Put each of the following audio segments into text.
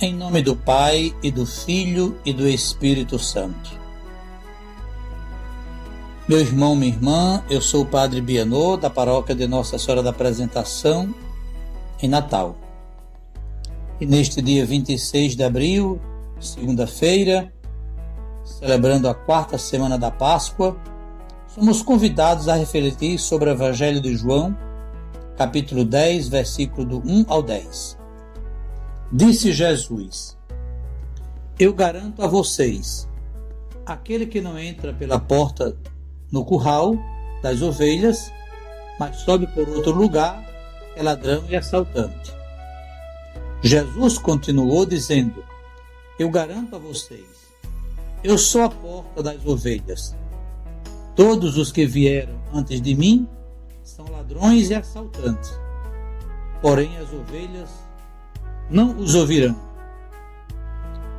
Em nome do Pai e do Filho e do Espírito Santo. Meu irmão, minha irmã, eu sou o Padre Bianô, da paróquia de Nossa Senhora da Apresentação, em Natal. E neste dia 26 de abril, segunda-feira, celebrando a quarta semana da Páscoa, somos convidados a refletir sobre o Evangelho de João, capítulo 10, versículo do 1 ao 10. Disse Jesus: Eu garanto a vocês, aquele que não entra pela porta no curral das ovelhas, mas sobe por outro lugar, é ladrão e assaltante. Jesus continuou dizendo: Eu garanto a vocês, eu sou a porta das ovelhas. Todos os que vieram antes de mim são ladrões e assaltantes. Porém, as ovelhas não os ouvirão.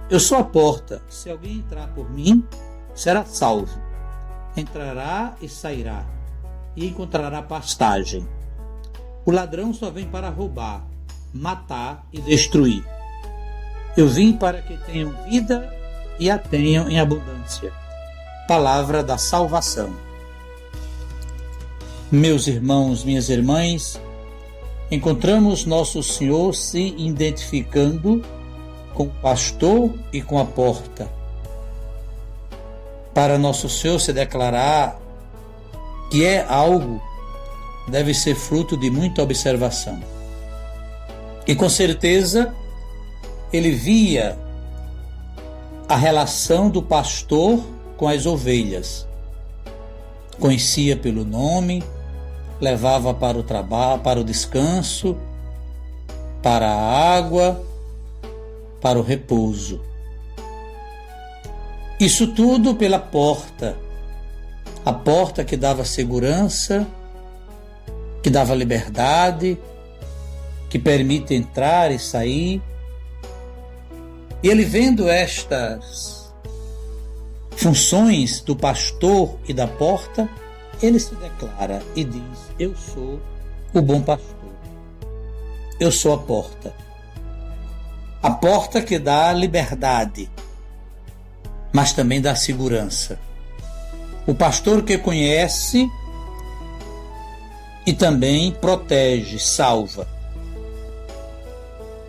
Eu sou a porta, se alguém entrar por mim, será salvo. Entrará e sairá, e encontrará pastagem. O ladrão só vem para roubar, matar e destruir. Eu vim para que tenham vida e a tenham em abundância. Palavra da salvação. Meus irmãos, minhas irmãs, encontramos Nosso Senhor se identificando com o pastor e com a porta. Para Nosso Senhor se declarar que é algo, deve ser fruto de muita observação. E com certeza ele via a relação do pastor com as ovelhas. Conhecia pelo nome, levava para o trabalho, para o descanso, para a água, para o repouso. Isso tudo pela porta, a porta que dava segurança, que dava liberdade, que permite entrar e sair. E ele vendo estas funções do pastor e da porta, ele se declara e diz: Eu sou o bom pastor. Eu sou a porta. A porta que dá liberdade, mas também dá segurança. O pastor que conhece e também protege, salva.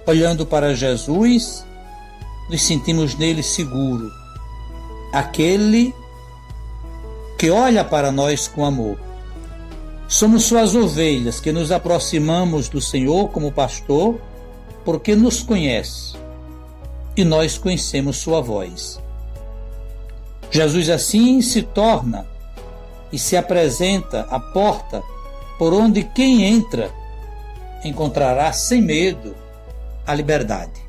Olhando para Jesus, nos sentimos nele seguro. Aquele que olha para nós com amor. Somos suas ovelhas que nos aproximamos do Senhor como pastor, porque nos conhece e nós conhecemos sua voz. Jesus assim se torna e se apresenta à porta por onde quem entra encontrará sem medo a liberdade.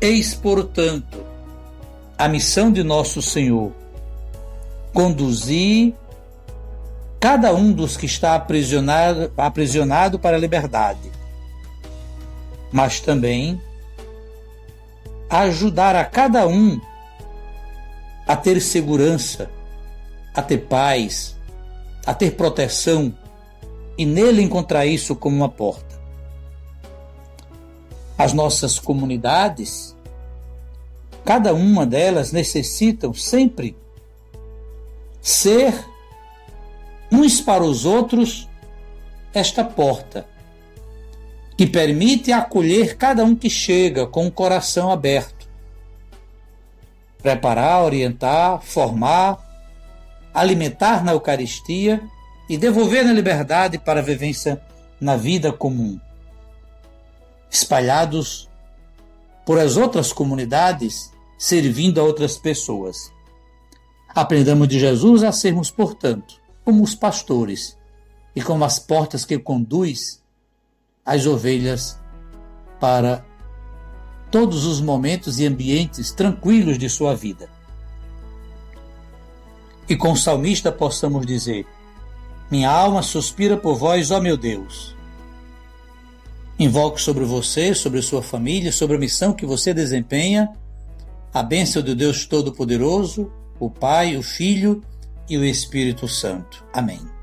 Eis, portanto, a missão de nosso Senhor conduzir cada um dos que está aprisionado, aprisionado para a liberdade, mas também ajudar a cada um a ter segurança, a ter paz, a ter proteção e nele encontrar isso como uma porta. As nossas comunidades, cada uma delas necessitam sempre ser uns para os outros esta porta que permite acolher cada um que chega com o coração aberto. Preparar, orientar, formar, alimentar na Eucaristia e devolver na liberdade para a vivência na vida comum. Espalhados por as outras comunidades, servindo a outras pessoas. Aprendamos de Jesus a sermos, portanto, como os pastores e como as portas que conduz as ovelhas para todos os momentos e ambientes tranquilos de sua vida. E com o salmista possamos dizer: Minha alma suspira por vós, ó meu Deus. Invoco sobre você, sobre sua família, sobre a missão que você desempenha, a bênção do Deus Todo-Poderoso, o Pai, o Filho e o Espírito Santo. Amém.